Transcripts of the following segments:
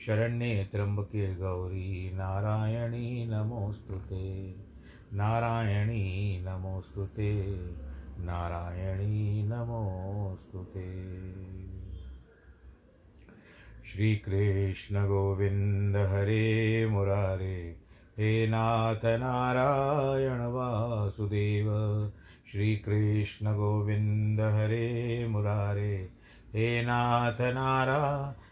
शरण्ये त्र्यम्बके गौरी, नारायणी नमोऽस्तु नारायणी नमोऽस्तु नारायणी नमोऽस्तु ते। श्रीकृष्णगोविन्द हरे मुरारे, हे नाथ नारायण वासुदेव। श्रीकृष्णगोविन्द हरे मुरारे, हे नाथ नारायण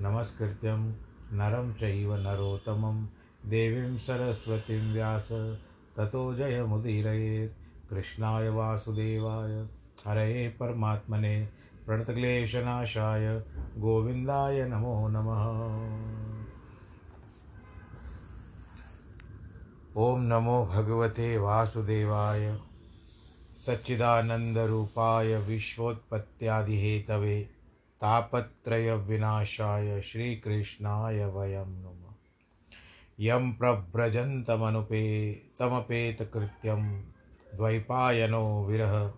नमस्कृत्यं नरं चैव नरोत्तमं देवीं सरस्वतीं व्यास, ततो जयमुदीरयेत्। कृष्णाय वासुदेवाय, हरये परमात्मने प्रणतक्लेशनाशाय, गोविन्दाय नमो नमः। ॐ नमो भगवते वासुदेवाय, सच्चिदानन्दरूपाय विश्वोत्पत्त्यादिहेतवे। तापत्रयविनाशाय श्रीकृष्णाय वयं नमः। यं प्रव्रजन्तमनुपेतमपेतकृत्यं द्वैपायनो विरह,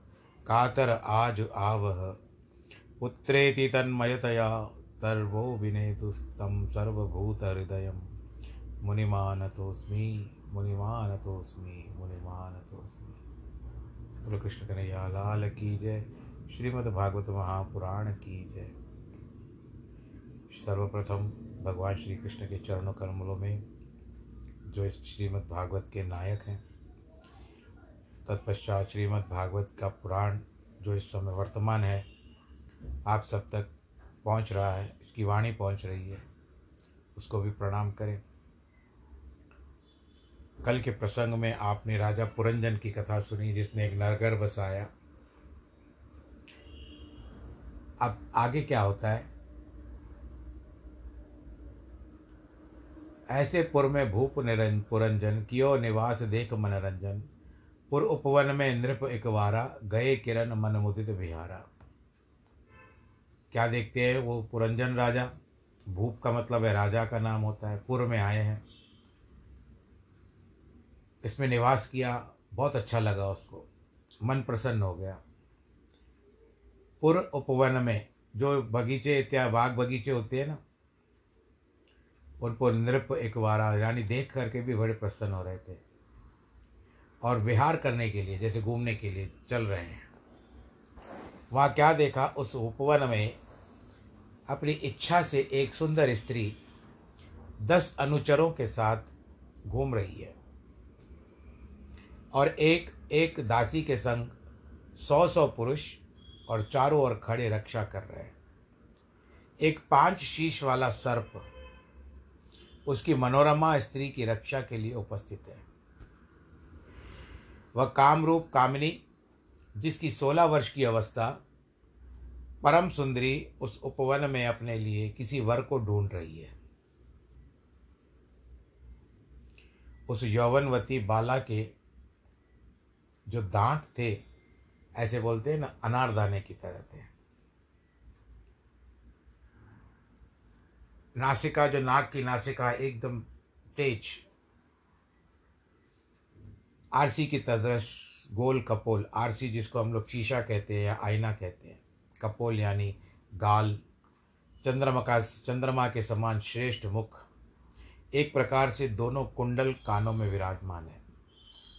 कातर आज आवह। पुत्रेति तन्मयतया तर्वो विनेतुस्तं सर्वभूतहृदयं। मुनिमानतोऽस्मि मुनिमानतोऽस्मि मुनिमानतोऽस्मि। बोलो लाल की जय। श्रीमद् भागवत महापुराण की जय। सर्वप्रथम भगवान श्री कृष्ण के चरणों कर्मलों में, जो इस श्रीमद् भागवत के नायक हैं, तत्पश्चात श्रीमद् भागवत का पुराण, जो इस समय वर्तमान है, आप सब तक पहुँच रहा है, इसकी वाणी पहुँच रही है, उसको भी प्रणाम करें। कल के प्रसंग में आपने राजा पुरंजन की कथा सुनी, जिसने एक नरगर बसाया। अब आगे क्या होता है? ऐसे पुर में भूप निरंजन पुरंजन, कियो निवास देख मनोरंजन। पुर उपवन में नृप इकवारा गए किरण मन मुदित बिहारा क्या देखते हैं वो पुरंजन राजा? भूप का मतलब है राजा का नाम होता है, पुर में आए हैं। इसमें निवास किया, बहुत अच्छा लगा उसको। मन प्रसन्न हो गया। पुर उपवन में जो बगीचे इत्या बाग बगीचे होते हैं ना उन पर नृप एक बार यानी देख करके भी बड़े प्रसन्न हो रहे थे। और विहार करने के लिए, जैसे घूमने के लिए चल रहे हैं। वहाँ क्या देखा? उस उपवन में अपनी इच्छा से एक सुंदर स्त्री दस अनुचरों के साथ घूम रही है। और एक एक दासी के संग सौ सौ पुरुष और चारों ओर खड़े रक्षा कर रहे हैं। एक पाँच शीश वाला सर्प उसकी मनोरमा स्त्री की रक्षा के लिए उपस्थित है। वह कामरूप कामिनी, जिसकी सोलह वर्ष की अवस्था परम सुंदरी उस उपवन में अपने लिए किसी वर को ढूंढ रही है। उस यौवनवती बाला के जो दांत थे, ऐसे बोलते हैं ना, अनारदाने की तरह थे। नासिका, जो नाक की नासिका एकदम तेज। आरसी की तरह गोल कपोल, आरसी जिसको हम लोग शीशा कहते हैं या आईना कहते हैं। कपोल यानी गाल। चंद्रमा चंद्रमा के समान श्रेष्ठ मुख। एक प्रकार से दोनों कुंडल कानों में विराजमान है।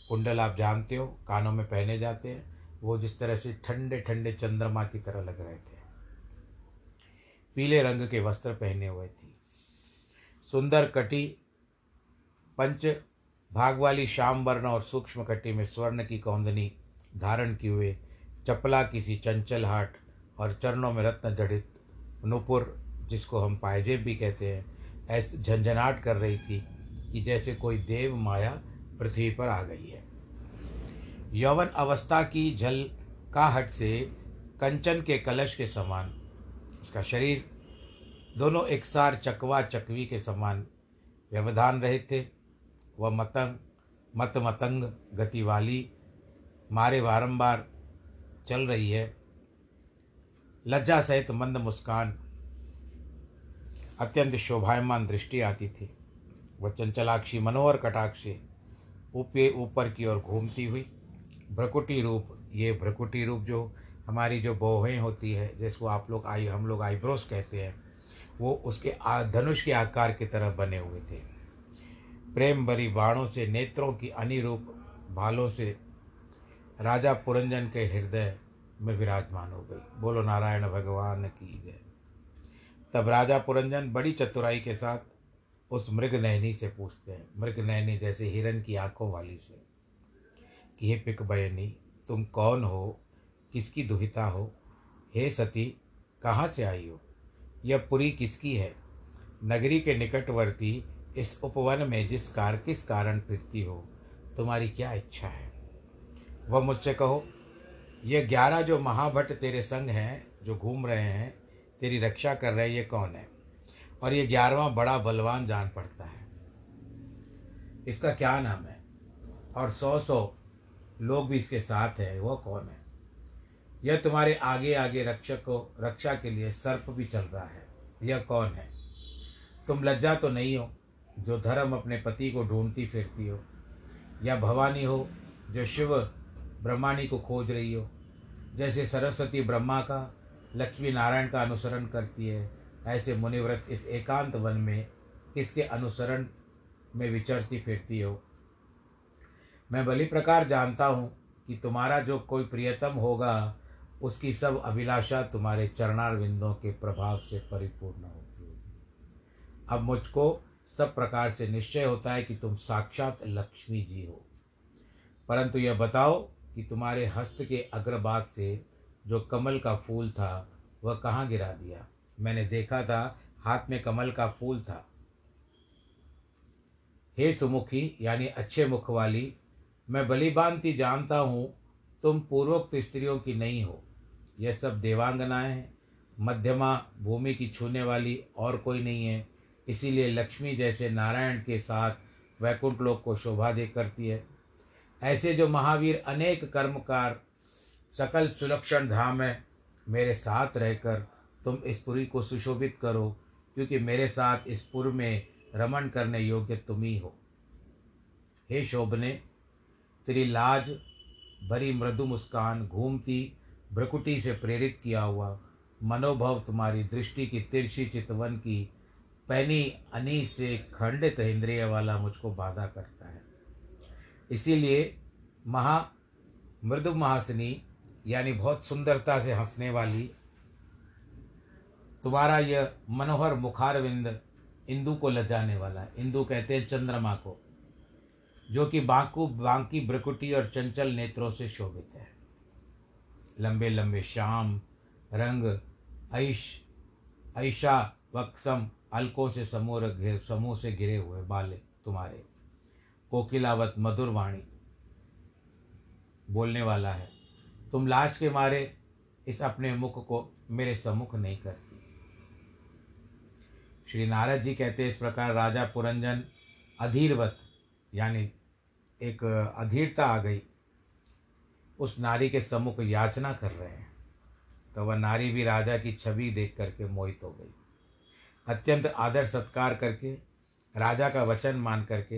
कुंडल आप जानते हो, कानों में पहने जाते हैं। वो जिस तरह से ठंडे ठंडे चंद्रमा की तरह लग रहे थे। पीले रंग के वस्त्र पहने हुए थी। सुंदर कटी, पंच भाग वाली श्याम वर्ण और सूक्ष्म कटी में स्वर्ण की कौंदनी धारण किए हुए चपला किसी चंचल हाट और चरणों में रत्न जड़ित नुपुर, जिसको हम पायजेब भी कहते हैं, ऐसे झंझनाट कर रही थी कि जैसे कोई देव माया पृथ्वी पर आ गई है। यौवन अवस्था की झल काहट से कंचन के कलश के समान उसका शरीर दोनों एक सार चकवा चकवी के समान व्यवधान रहे थे। वह मतंग, मत मतंग गति वाली मारे बारंबार चल रही है। लज्जा सहित मंद मुस्कान अत्यंत शोभायमान दृष्टि आती थी। वह चंचलाक्षी, मनोहर कटाक्षी ऊपे ऊपर की ओर घूमती हुई, भ्रकुटी रूप, ये भ्रकुटी रूप जो हमारी जो बोहें होती है, जिसको आप लोग आई, हम लोग आईब्रोस कहते हैं वो उसके धनुष के आकार की तरह बने हुए थे। प्रेम भरी बाणों से, नेत्रों की अनिरूप भालों से राजा पुरंजन के हृदय में विराजमान हो गई। बोलो, नारायण भगवान की जय। तब राजा पुरंजन बड़ी चतुराई के साथ उस मृग नैनी से पूछते हैं। मृग नैनी जैसे हिरन की आँखों वाली से, कि हे पिक बयनी, तुम कौन हो? किसकी दुहिता हो? हे सती, कहाँ से आई हो? यह पुरी किसकी है? नगरी के निकटवर्ती इस उपवन में जिस कार किस कारण फिरती हो, तुम्हारी क्या इच्छा है? वह मुझसे कहो, ये ग्यारह जो महाभट्ट तेरे संग हैं, जो घूम रहे हैं, तेरी रक्षा कर रहे हैं, ये कौन है? और ये ग्यारहवा बड़ा बलवान जान पड़ता है। इसका क्या नाम है? और सौ सौ लोग भी इसके साथ हैं, वह कौन है? यह तुम्हारे आगे आगे रक्षक को रक्षा के लिए सर्प भी चल रहा है। यह कौन है? तुम लज्जा तो नहीं हो, जो धर्म अपने पति को ढूंढती फिरती हो। या भवानी हो, जो शिव ब्रह्मानी को खोज रही हो। जैसे सरस्वती ब्रह्मा का, लक्ष्मी नारायण का अनुसरण करती है, ऐसे मुनिव्रत इस एकांत वन में किसके अनुसरण में विचरती फिरती हो? मैं भली प्रकार जानता हूँ कि तुम्हारा जो कोई प्रियतम होगा उसकी सब अभिलाषा तुम्हारे चरणार विंदों के प्रभाव से परिपूर्ण होती होगी। अब मुझको सब प्रकार से निश्चय होता है कि तुम साक्षात लक्ष्मी जी हो। परंतु यह बताओ कि तुम्हारे हस्त के अग्रभाग से जो कमल का फूल था, वह कहाँ गिरा दिया? मैंने देखा था, हाथ में कमल का फूल था। हे सुमुखी, यानी अच्छे मुख वाली, मैं बलिबांति जानता हूँ, तुम पूर्वोक्त स्त्रियों की नहीं हो। यह सब देवांगनाएँ हैं। मध्यमा भूमि की छूने वाली और कोई नहीं है। इसीलिए लक्ष्मी जैसे नारायण के साथ वैकुंठ लोक को शोभा दे करती है। ऐसे जो महावीर अनेक कर्मकार, सकल सुलक्षण धाम है, मेरे साथ रहकर तुम इस पुरी को सुशोभित करो, क्योंकि मेरे साथ इस पुर में रमण करने योग्य तुम ही हो। हे शोभने, तेरी लाज, भरी मृदु मुस्कान घूमती भ्रकुटी से प्रेरित किया हुआ मनोभव तुम्हारी दृष्टि की तिरछी चितवन की पैनी अनी से खंडित इंद्रिय वाला मुझको बाधा करता है। इसीलिए महा मृदु महासनी, यानी बहुत सुंदरता से हंसने वाली, तुम्हारा यह मनोहर मुखारविंद इंदु को लजाने वाला है। इंदु कहते हैं चंद्रमा को, जो कि बांकू बांकी ब्रकुटी और चंचल नेत्रों से शोभित है। लंबे लंबे श्याम, रंग, ऐश, ऐशा, वक्सम, अलकों से समूह घिर, समूह से घिरे हुए बाले तुम्हारे। कोकिलावत मधुर वाणी बोलने वाला है, तुम लाज के मारे इस अपने मुख को मेरे सम्मुख नहीं करती। श्री नारद जी कहते इस प्रकार राजा पुरंजन अधीरवत, यानी एक अधीरता आ गई। उस नारी के सम्मुख याचना कर रहे हैं। तो वह नारी भी राजा की छवि देख करके मोहित हो गई। अत्यंत आदर सत्कार करके, राजा का वचन मान करके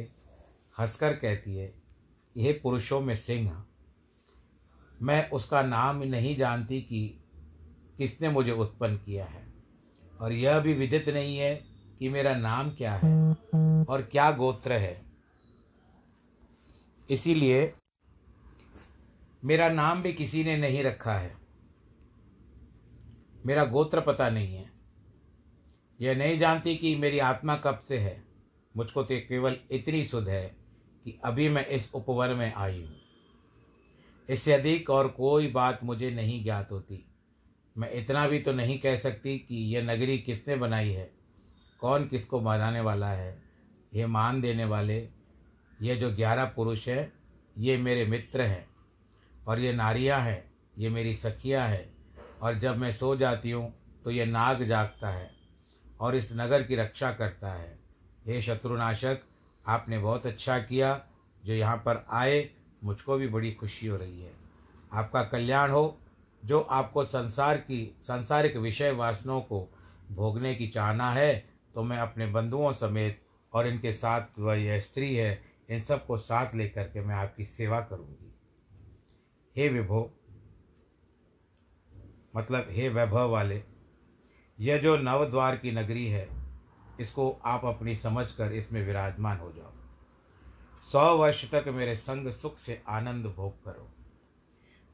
हंसकर कहती है यह पुरुषों में सिंह, मैं उसका नाम नहीं जानती कि किसने मुझे उत्पन्न किया है। और यह भी विदित नहीं है कि मेरा नाम क्या है और क्या गोत्र है। इसीलिए मेरा नाम भी किसी ने नहीं रखा है। मेरा गोत्र पता नहीं है। यह नहीं जानती कि मेरी आत्मा कब से है। मुझको तो केवल इतनी सुध है कि अभी मैं इस उपवर में आई हूँ। इससे अधिक और कोई बात मुझे नहीं ज्ञात होती। मैं इतना भी तो नहीं कह सकती कि यह नगरी किसने बनाई है, कौन किसको बनाने वाला है ये मान देने वाले ये जो ग्यारह पुरुष है ये मेरे मित्र हैं। और ये नारियाँ हैं, ये मेरी सखियाँ हैं। और जब मैं सो जाती हूँ तो ये नाग जागता है और इस नगर की रक्षा करता है। हे शत्रुनाशक, आपने बहुत अच्छा किया जो यहाँ पर आए, मुझको भी बड़ी खुशी हो रही है। आपका कल्याण हो, जो आपको संसार की, सांसारिक विषय वासनों को भोगने की चाहना है तो मैं अपने बंधुओं समेत और इनके साथ वह यह स्त्री है, इन सबको साथ लेकर के मैं आपकी सेवा करूँगी। हे विभो मतलब हे वैभव वाले, यह जो नवद्वार की नगरी है, इसको आप अपनी समझ कर इसमें विराजमान हो जाओ। सौ वर्ष तक मेरे संग सुख से आनंद भोग करो।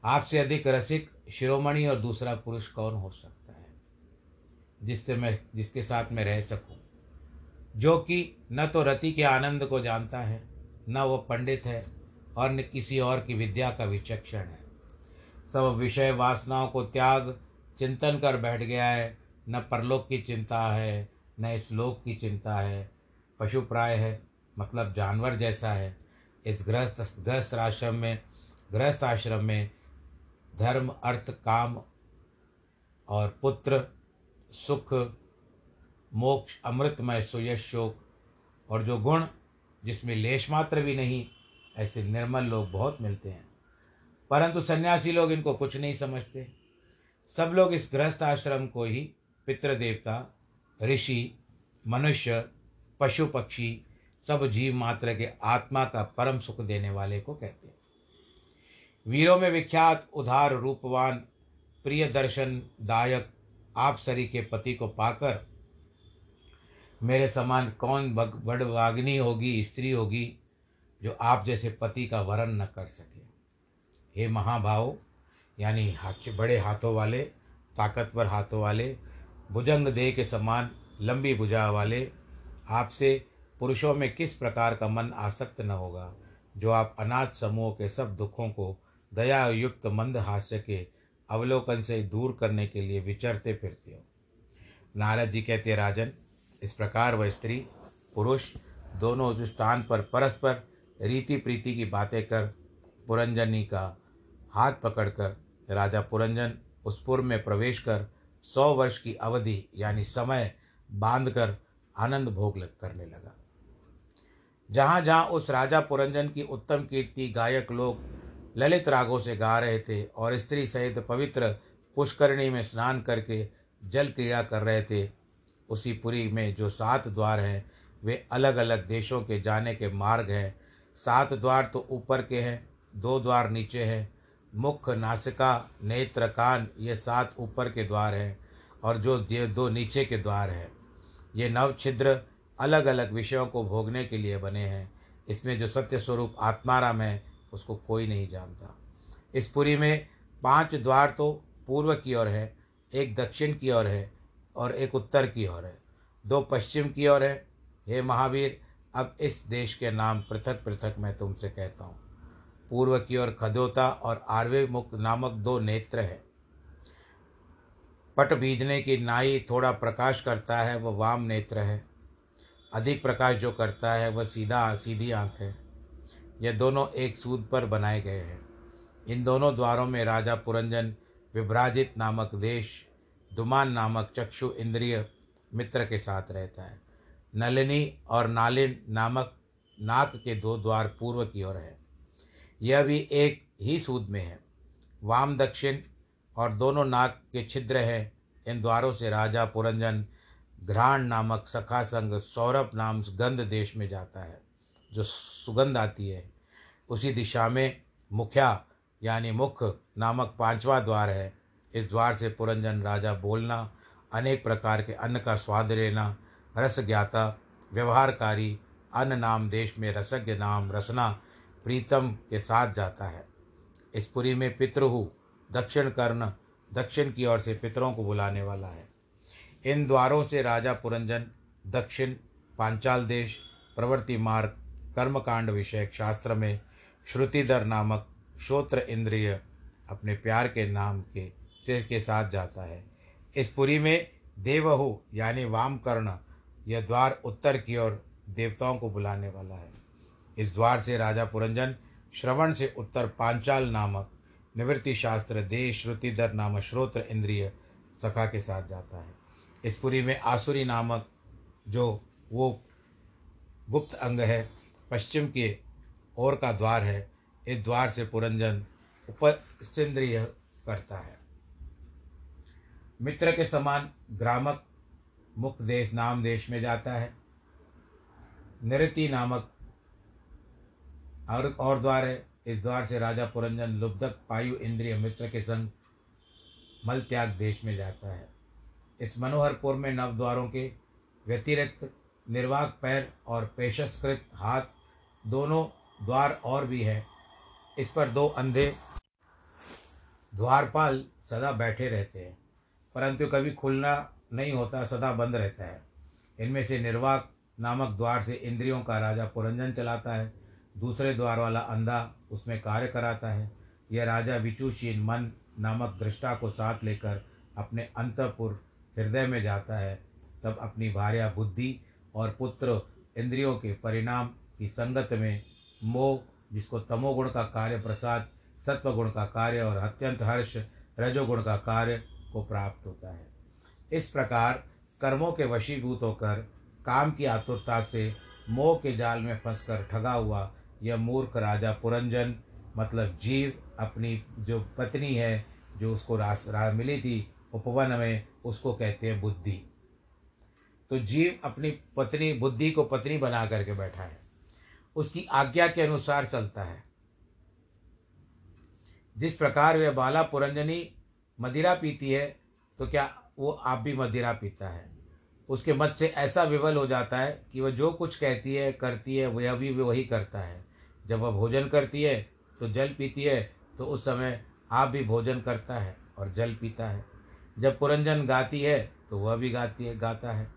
आपसे अधिक रसिक, शिरोमणि और दूसरा पुरुष कौन हो सकता है? जिससे मैं, जिसके साथ मैं रह सकूँ? जो कि न तो रति के आनंद को जानता है, न वो पंडित है और न किसी और की विद्या का विचक्षण है। सब विषय वासनाओं को त्याग, चिंतन कर बैठ गया है। न परलोक की चिंता है, न इस लोक की चिंता है। पशु प्राय है मतलब जानवर जैसा है। इस गृहस्थ गृहस्थ आश्रम में गृहस्थ आश्रम में धर्म, अर्थ, काम और पुत्र, सुख, मोक्ष, अमृतमय, सुयश, शोक और जो गुण, जिसमें लेश मात्र भी नहीं ऐसे निर्मल लोग बहुत मिलते हैं। परंतु सन्यासी लोग इनको कुछ नहीं समझते। सब लोग इस गृहस्थ आश्रम को ही पितृ देवता ऋषि, मनुष्य, पशु पक्षी, सब जीव मात्र के आत्मा का परम सुख देने वाले को कहते हैं। वीरों में विख्यात, उधार रूपवान प्रिय दर्शन दायक, आप सरी के पति को पाकर, मेरे समान कौन बड़वाग्नि होगी, स्त्री होगी जो आप जैसे पति का वरण न कर सके। हे महाभाव, यानी हाथ बड़े हाथों वाले, ताकतवर हाथों वाले, भुजंग देह के समान लंबी भुजा वाले, आपसे पुरुषों में किस प्रकार का मन आसक्त न होगा, जो आप अनाथ समूह के सब दुखों को दया युक्त मंद हास्य के अवलोकन से दूर करने के लिए विचरते फिरते हो। नारद जी कहते, राजन, इस प्रकार वह स्त्री, पुरुष, दोनों उस स्थान पर परस्पर रीति प्रीति की बातें कर पुरंजनी का हाथ पकड़कर राजा पुरंजन उस पुर में प्रवेश कर सौ वर्ष की अवधि यानी समय बांधकर आनंद भोग करने लगा। जहाँ जहाँ उस राजा पुरंजन की उत्तम कीर्ति गायक लोग ललित रागों से गा रहे थे और स्त्री सहित पवित्र पुष्करणी में स्नान करके जल क्रीड़ा कर रहे थे, उसी पुरी में जो सात द्वार हैं, वे अलग अलग देशों के जाने के मार्ग हैं सात द्वार तो ऊपर के हैं, दो द्वार नीचे हैं। मुख, नासिका, नेत्र, कान, ये सात ऊपर के द्वार हैं और जो दो नीचे के द्वार हैं। ये नव छिद्र अलग अलग विषयों को भोगने के लिए बने हैं। इसमें जो सत्य स्वरूप आत्माराम है, उसको कोई नहीं जानता। इस पुरी में पाँच द्वार तो पूर्व की ओर है, एक दक्षिण की ओर है और एक उत्तर की ओर है। दो पश्चिम की ओर है, हे महावीर अब इस देश के नाम पृथक पृथक मैं तुमसे कहता हूँ। पूर्व की ओर खदोता और आरवे नामक दो नेत्र हैं। पट बीजने की नाई थोड़ा प्रकाश करता है, वह वाम नेत्र है। अधिक प्रकाश जो करता है, वह सीधा, सीधी आँख है। यह दोनों एक सूद पर बनाए गए हैं। इन दोनों द्वारों में राजा पुरंजन, विभ्राजित नामक देश, दुमान नामक चक्षु इंद्रिय मित्र के साथ रहता है। नलिनी और नालिन नामक नाक के दो द्वार पूर्व की ओर है। यह भी एक ही सूद में है। वाम दक्षिण और दोनों नाक के छिद्र हैं। इन द्वारों से राजा पुरंजन घ्राण नामक सखा संग सौरभ नाम गंध देश में जाता है, जो सुगंध आती है। उसी दिशा में मुखिया यानी मुख नामक पांचवा द्वार है। इस द्वार से पुरंजन राजा बोलना, अनेक प्रकार के अन्न का स्वाद लेना रस ज्ञाता व्यवहारकारी अन्न नाम देश में रसज्ञ नाम रसना प्रीतम के साथ जाता है। इस पुरी में पितृहु दक्षिण कर्ण, दक्षिण की ओर से पितरों को बुलाने वाला है। इन द्वारों से राजा पुरंजन, दक्षिण, पांचाल देश, प्रवृत्ति मार्ग, कर्मकांड विषयक शास्त्र में श्रुतिधर नामक श्रोत्र इंद्रिय अपने प्यार के नाम के सिर के साथ जाता है। इस पुरी में देवहु यानी वाम कर्ण यह द्वार उत्तर की ओर देवताओं को बुलाने वाला है। इस द्वार से राजा पुरंजन, श्रवण से उत्तर पांचाल नामक निवृत्ति शास्त्र देश श्रुतिधर नामक श्रोत्र इंद्रिय सखा के साथ जाता है। इस पुरी में आसुरी नामक जो वो गुप्त अंग है, पश्चिम के ओर का द्वार है, इस द्वार से पुरंजन उपस्त्रिय करता है। मित्र के समान ग्रामक मुख देश नाम देश में जाता है। निरति नामक और और द्वार है। इस द्वार से राजा पुरंजन लुब्धक पायु इंद्रिय मित्र के संग मल त्याग देश में जाता है। इस मनोहरपुर में नव द्वारों के व्यतिरिक्त निर्वाक पैर और पेशस्कृत हाथ दोनों द्वार और भी हैं। इस पर दो अंधे द्वारपाल सदा बैठे रहते हैं। परंतु कभी खुलना नहीं होता, सदा बंद रहता है। इनमें से निर्वाक नामक द्वार से इंद्रियों का राजा पुरंजन चलाता है। दूसरे द्वार वाला अंधा उसमें कार्य कराता है। यह राजा विचूशीन मन नामक दृष्टा को साथ लेकर अपने अंतपुर हृदय में जाता है। तब अपनी भार्या बुद्धि और पुत्र इंद्रियों के परिणाम की संगत में मोह, जिसको तमोगुण का कार्य, प्रसाद, सत्वगुण का कार्य और अत्यंत हर्ष, रजोगुण का कार्य को प्राप्त होता है। इस प्रकार कर्मों के वशीभूत होकर, काम की आतुरता से मोह के जाल में फंसकर ठगा हुआ यह मूर्ख राजा पुरंजन मतलब जीव, अपनी जो पत्नी है, जो उसको रास, रा, मिली थी उपवन में, उसको कहते हैं बुद्धि। तो जीव अपनी पत्नी, बुद्धि को पत्नी बना करके बैठा है। उसकी आज्ञा के अनुसार चलता है। जिस प्रकार वह बाला पुरंजनी मदिरा पीती है तो क्या वो आप भी मदिरा पीता है। उसके मत से ऐसा विवल हो जाता है कि वह जो कुछ कहती है, करती है, वह भी वही करता है। जब वह भोजन करती है तो जल पीती है तो उस समय आप भी भोजन करता है और जल पीता है। जब पुरंजन गाती है तो वह भी गाती है, गाता है।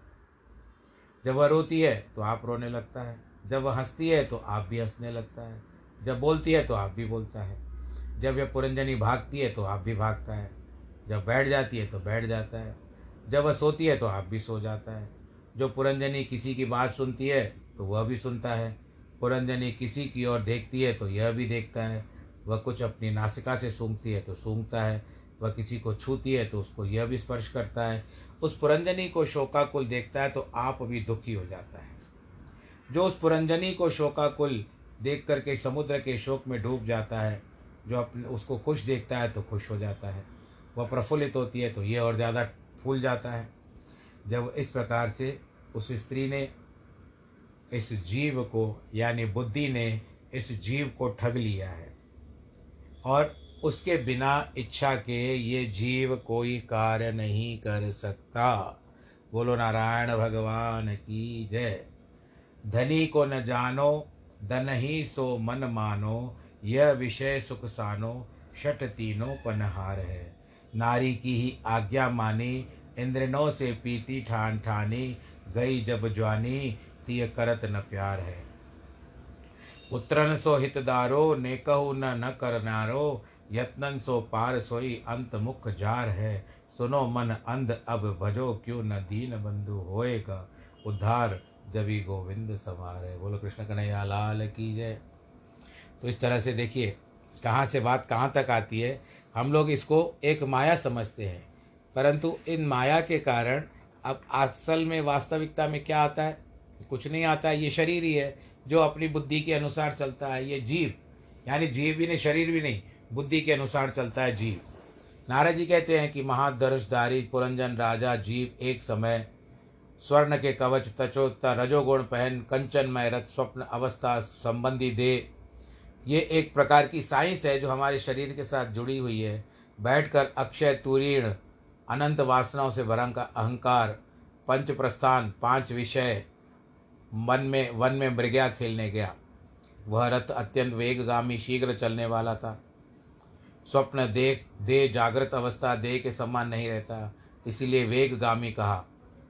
जब वह रोती है तो आप रोने लगता है। जब वह हंसती है तो आप भी हंसने लगता है। जब बोलती है तो आप भी बोलता है। जब वह पुरंजनी भागती है तो आप भी भागता है। जब बैठ जाती है तो बैठ जाता है। जब वह सोती है तो आप भी सो जाता है। जो पुरंजनी किसी की बात सुनती है तो वह भी सुनता है। पुरंजनी किसी की ओर देखती है तो यह भी देखता है। वह कुछ अपनी नासिका से सूंघती है तो सूंघता है। वह किसी को छूती है तो उसको यह भी स्पर्श करता है। उस पुरंजनी को शोकाकुल देखता है तो आप भी दुखी हो जाता है। जो उस पुरंजनी को शोकाकुल देख करके समुद्र के शोक में डूब जाता है, जो अपने, उसको खुश देखता है तो खुश हो जाता है। वह प्रफुल्लित होती है तो ये और ज़्यादा फूल जाता है। जब इस प्रकार से उस स्त्री ने इस जीव को, यानी बुद्धि ने इस जीव को ठग लिया है और उसके बिना इच्छा के ये जीव कोई कार्य नहीं कर सकता। बोलो, नारायण भगवान की जय। धनी को न जानो, धन ही सो मन मानो, यह विषय सुख सानो, शट तीनों पनहार है। नारी की ही आज्ञा मानी, इंद्रनों से पीती ठान ठानी, गई जब ज्वानी तीय करत न प्यार है। उत्रन सो हितदारो नेकहु न न करनारो यत्नन सो पार सोई अंत मुख जार है। सुनो मन अंध, अब भजो क्यों न दीन बंधु होएगा। उद्धार जबी गोविंद सवार। है बोलो कृष्ण कन्हैया, लाल की जय। तो इस तरह से देखिए, कहाँ से बात कहाँ तक आती है हम लोग इसको एक माया समझते हैं। परंतु इन माया के कारण अब असल में वास्तविकता में क्या आता है? कुछ नहीं आता है। ये शरीर ही है जो अपनी बुद्धि के अनुसार चलता है। ये जीव, यानी जीव भी नहीं, शरीर भी नहीं, बुद्धि के अनुसार चलता है जीव। नारद जी कहते हैं कि महाधनुषधारी पुरंजन राजा, जीव एक समय स्वर्ण के कवच तचोत्तर रजोगुण पहन, कंचनमय रथ, स्वप्न अवस्था, संबंधी दे ये एक प्रकार की साइंस है जो हमारे शरीर के साथ जुड़ी हुई है। बैठकर अक्षय तुरीण, अनंत वासनाओं से भरा का अहंकार, पंच प्रस्थान, पाँच विषय, मन में, वन में मृग्या खेलने गया। वह रथ अत्यंत वेगगामी, शीघ्र चलने वाला था। स्वप्न देख दे जागृत अवस्था, देह के समान नहीं रहता, इसीलिए वेगगामी कहा।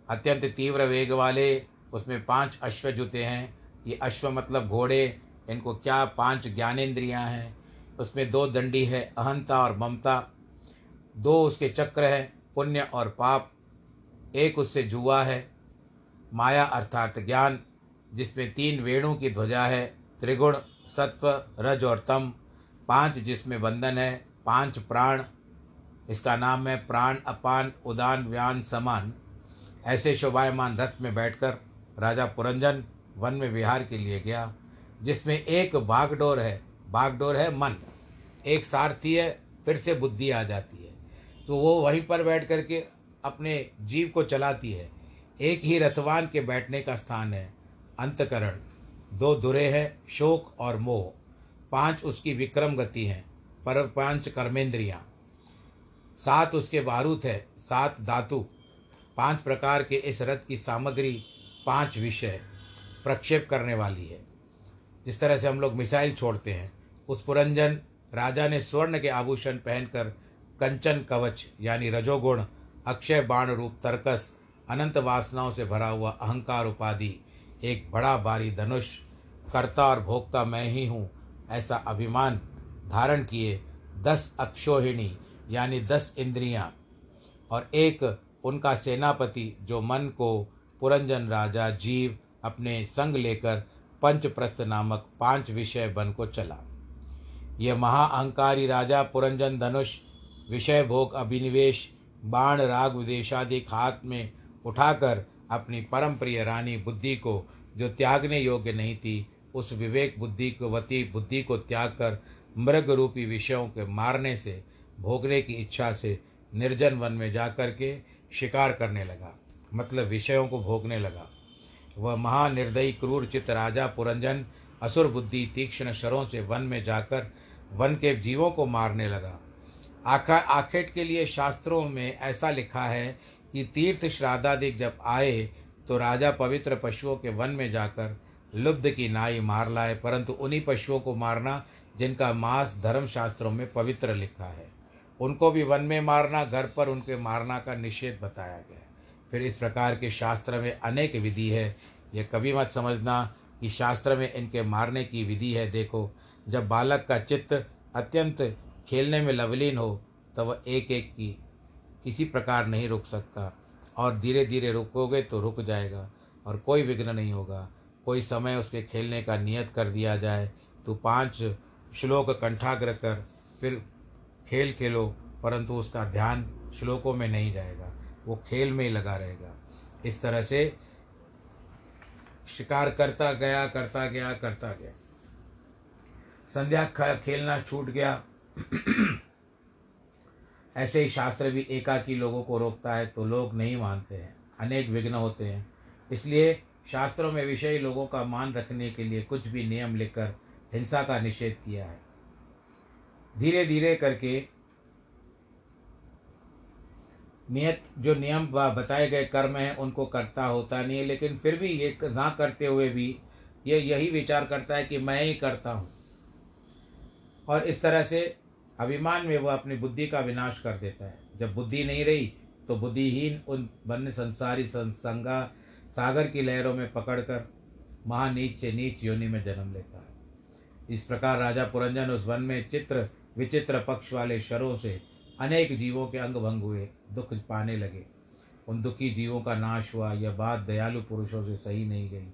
अत्यंत तीव्र वेग वाले उसमें पाँच अश्व जुते हैं। ये अश्व मतलब घोड़े इनको क्या पाँच ज्ञानेन्द्रियाँ हैं? उसमें दो दंडी है, अहंता और ममता। दो उसके चक्र हैं, पुण्य और पाप। एक उससे जुआ है, माया अर्थात ज्ञान, जिसमें तीन वेणु की ध्वजा है, त्रिगुण, सत्व, रज और तम। पाँच जिसमें बंधन है, पाँच प्राण। इसका नाम है प्राण, अपान, उदान, व्यान, समान। ऐसे शोभायमान रथ में बैठकर राजा पुरंजन वन में विहार के लिए गया। जिसमें एक बागडोर है बागडोर है मन। एक सारथी है, फिर से बुद्धि आ जाती है। तो वो वहीं पर बैठ करके अपने जीव को चलाती है। एक ही रथवान के बैठने का स्थान है, अंतकरण। दो दुरे हैं, शोक और मोह। पाँच उसकी विक्रम गति हैं, पर पाँच कर्मेंद्रियाँ। सात उसके बारूद है, सात धातु। पाँच प्रकार के इस रथ की सामग्री पाँच विषय, प्रक्षेप करने वाली है। जिस तरह से हम लोग मिसाइल छोड़ते हैं, उस पुरंजन राजा ने स्वर्ण के आभूषण पहनकर कंचन कवच, यानी रजोगुण, अक्षय बाण रूप तर्कस, अनंत वासनाओं से भरा हुआ अहंकार उपाधि, एक बड़ा भारी धनुष, कर्ता और भोक्ता मैं ही हूँ, ऐसा अभिमान धारण किए दस अक्षोहिणी, यानी दस इंद्रियाँ, और एक उनका सेनापति जो मन को पुरंजन राजा जीव अपने संग लेकर पंचप्रस्थ नामक पाँच विषय बन को चला। यह महाअहंकारी राजा पुरंजन धनुष विषय भोग अभिनिवेश, बाण राग विदेशादि हाथ में उठाकर अपनी परम प्रिय रानी बुद्धि को जो त्यागने योग्य नहीं थी, उस विवेक बुद्धि को, वती बुद्धि को त्याग कर मृग रूपी विषयों के मारने से, भोगने की इच्छा से निर्जन वन में जा कर के शिकार करने लगा। मतलब विषयों को भोगने लगा। वह महानिर्दयी क्रूर चित्त राजा, पुरंजन असुर बुद्धि तीक्ष्ण शरों से वन में जाकर वन के जीवों को मारने लगा। आखा, आखेट के लिए शास्त्रों में ऐसा लिखा है कि तीर्थ श्राद्धादिक जब आए तो राजा पवित्र पशुओं के वन में जाकर लुब्ध की नाई मार लाए, परंतु उन्हीं पशुओं को मारना जिनका मांस धर्मशास्त्रों में पवित्र लिखा है। उनको भी वन में मारना, घर पर उनके मारना का निषेध बताया गया। फिर इस प्रकार के शास्त्र में अनेक विधि है। यह कभी मत समझना कि शास्त्र में इनके मारने की विधि है। देखो, जब बालक का चित्त अत्यंत खेलने में लवलीन हो, तब वह एक एक की किसी प्रकार नहीं रुक सकता और धीरे धीरे रुकोगे तो रुक जाएगा और कोई विघ्न नहीं होगा। कोई समय उसके खेलने का नियत कर दिया जाए तो पाँच श्लोक कंठाग्र कर फिर खेल खेलो, परंतु उसका ध्यान श्लोकों में नहीं जाएगा। वो खेल में ही लगा रहेगा। इस तरह से शिकार करता गया करता गया करता गया। संध्या खेलना छूट गया। ऐसे ही शास्त्र भी एकाकी लोगों को रोकता है तो लोग नहीं मानते हैं। अनेक विघ्न होते हैं। इसलिए शास्त्रों में विषयी लोगों का मान रखने के लिए कुछ भी नियम लिखकर हिंसा का निषेध किया है। धीरे धीरे करके नियत, जो नियम व बताए गए कर्म हैं, उनको करता होता नहीं है, लेकिन फिर भी ये ना करते हुए भी ये यही विचार करता है कि मैं ही करता हूँ। और इस तरह से अभिमान में वह अपनी बुद्धि का विनाश कर देता है। जब बुद्धि नहीं रही तो बुद्धिहीन उन वन्य संसारी संसंगा सागर की लहरों में पकड़कर महानीच से नीच योनि में जन्म लेता है। इस प्रकार राजा पुरंजन उस वन में चित्र, विचित्र पक्ष वाले शरों से अनेक जीवों के अंग भंग हुए, दुख पाने लगे। उन दुखी जीवों का नाश हुआ, यह बात दयालु पुरुषों से सही नहीं गई।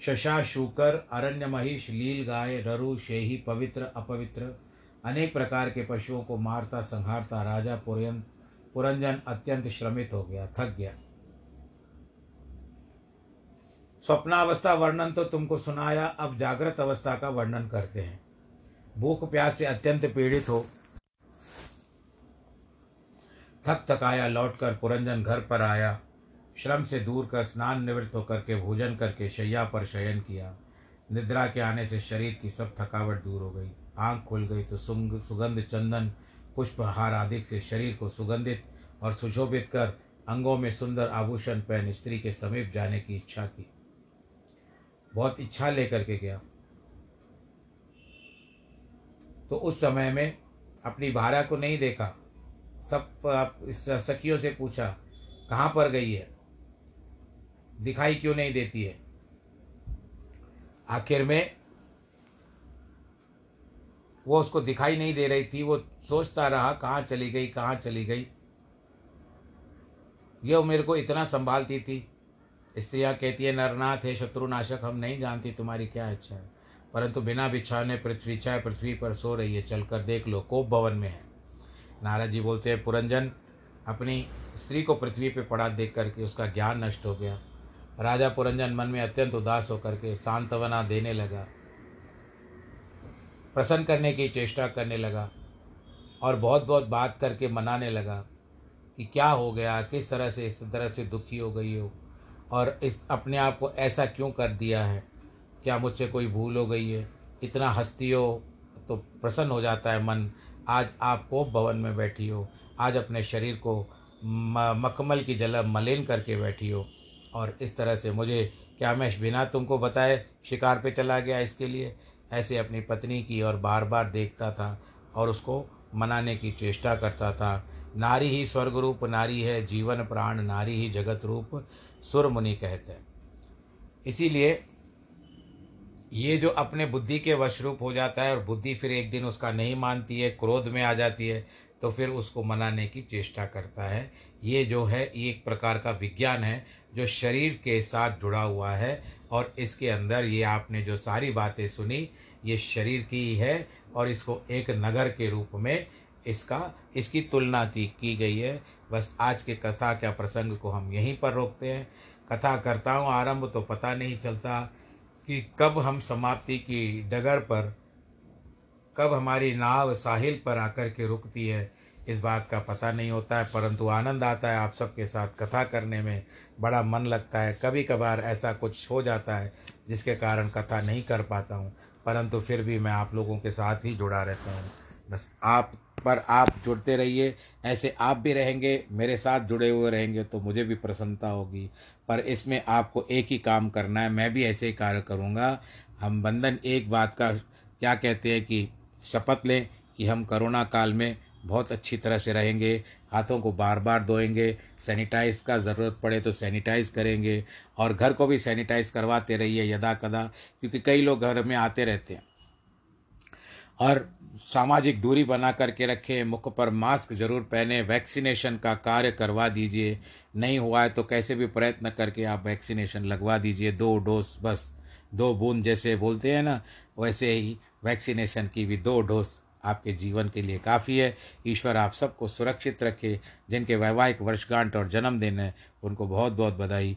शशा शूकर अरण्य महिष लील गाय, ररु, शेही, पवित्र, अपवित्र, अनेक प्रकार के पशुओं को मारता, संहारता, राजा पुरन पुरंजन अत्यंत श्रमित हो गया, थक गया। स्वप्नावस्था वर्णन तो तुमको सुनाया, अब जागृत अवस्था का वर्णन करते हैं। भूख प्यास से अत्यंत पीड़ित हो थक थकाया लौटकर पुरंजन घर पर आया। श्रम से दूर कर स्नान निवृत्त होकर के भोजन करके शैया पर शयन किया। निद्रा के आने से शरीर की सब थकावट दूर हो गई। आँख खुल गई तो सुंग, सुगंध चंदन, पुष्पहार आदि से शरीर को सुगंधित और सुशोभित कर अंगों में सुंदर आभूषण पहन स्त्री के समीप जाने की इच्छा की। बहुत इच्छा लेकर के गया। तो उस समय में अपनी भार्या को नहीं देखा। सब सखियों से पूछा, कहाँ पर गई है? दिखाई क्यों नहीं देती है? आखिर में वो उसको दिखाई नहीं दे रही थी, वो सोचता रहा, कहाँ चली गई, कहाँ चली गई? ये वो मेरे को इतना संभालती थी। स्त्रियाँ कहती है, नरनाथ है, शत्रुनाशक, हम नहीं जानती तुम्हारी क्या इच्छा है। परंतु बिना बिछाने पृथ्वी छाए पृथ्वी पर सो रही है, चलकर देख लो, कोप भवन में है। नारद जी बोलते हैं, पुरंजन, अपनी स्त्री को पृथ्वी पर पड़ा देख करके उसका ज्ञान नष्ट हो गया। राजा पुरंजन मन में अत्यंत उदास होकर के सांत्वना देने लगा। प्रसन्न करने की चेष्टा करने लगा और बहुत बहुत बात करके मनाने लगा कि क्या हो गया, किस तरह से, इस तरह से दुखी हो गई हो और इस अपने आप को ऐसा क्यों कर दिया है? क्या मुझसे कोई भूल हो गई है? इतना हंसती हो तो प्रसन्न हो जाता है मन आज आप कोप भवन में बैठी हो। आज अपने शरीर को मखमल की जल मलिन करके बैठी हो। और इस तरह से मुझे क्या मैं बिना तुमको बताए शिकार पे चला गया इसके लिए। ऐसे अपनी पत्नी की और बार बार देखता था और उसको मनाने की चेष्टा करता था। नारी ही स्वर्ग रूप नारी है जीवन प्राण, नारी ही जगत रूप, सुर मुनि कहते हैं। इसीलिए ये जो अपने बुद्धि के वशरूप हो जाता है और बुद्धि फिर एक दिन उसका नहीं मानती है, क्रोध में आ जाती है तो फिर उसको मनाने की चेष्टा करता है। ये जो है, ये एक प्रकार का विज्ञान है जो शरीर के साथ जुड़ा हुआ है और इसके अंदर ये आपने जो सारी बातें सुनी, ये शरीर की ही है और इसको एक नगर के रूप में इसका, इसकी तुलना की गई है। बस आज के कथा क्या प्रसंग को हम यहीं पर रोकते हैं। कथा करता हूँ, आरंभ तो पता नहीं चलता। कि कब हम समाप्ति की डगर पर, कब हमारी नाव साहिल पर आकर के रुकती है, इस बात का पता नहीं होता है, परंतु आनंद आता है आप सबके साथ कथा करने में, बड़ा मन लगता है। कभी कभार ऐसा कुछ हो जाता है, जिसके कारण कथा नहीं कर पाता हूँ, परंतु फिर भी मैं आप लोगों के साथ ही जुड़ा रहता हूँ। बस आप पर आप जुड़ते रहिए। ऐसे आप भी रहेंगे, मेरे साथ जुड़े हुए रहेंगे तो मुझे भी प्रसन्नता होगी। पर इसमें आपको एक ही काम करना है, मैं भी ऐसे ही कार्य करूँगा। हम बंधन एक बात का क्या कहते हैं कि शपथ लें कि हम कोरोना काल में बहुत अच्छी तरह से रहेंगे, हाथों को बार बार धोएँगे, सैनिटाइज का ज़रूरत पड़े तो सैनिटाइज करेंगे, और घर को भी सैनिटाइज करवाते रहिए यदा कदा, क्योंकि कई लोग घर में आते रहते हैं। और सामाजिक दूरी बना करके रखें, मुख पर मास्क ज़रूर पहने, वैक्सीनेशन का कार्य करवा दीजिए। नहीं हुआ है तो कैसे भी प्रयत्न करके आप वैक्सीनेशन लगवा दीजिए। दो डोज बस, दो बूंद जैसे बोलते हैं ना, वैसे ही वैक्सीनेशन की भी दो डोज आपके जीवन के लिए काफ़ी है। ईश्वर आप सबको सुरक्षित रखे, जिनके वैवाहिक वर्षगांठ और जन्मदिन है, उनको बहुत बहुत बधाई।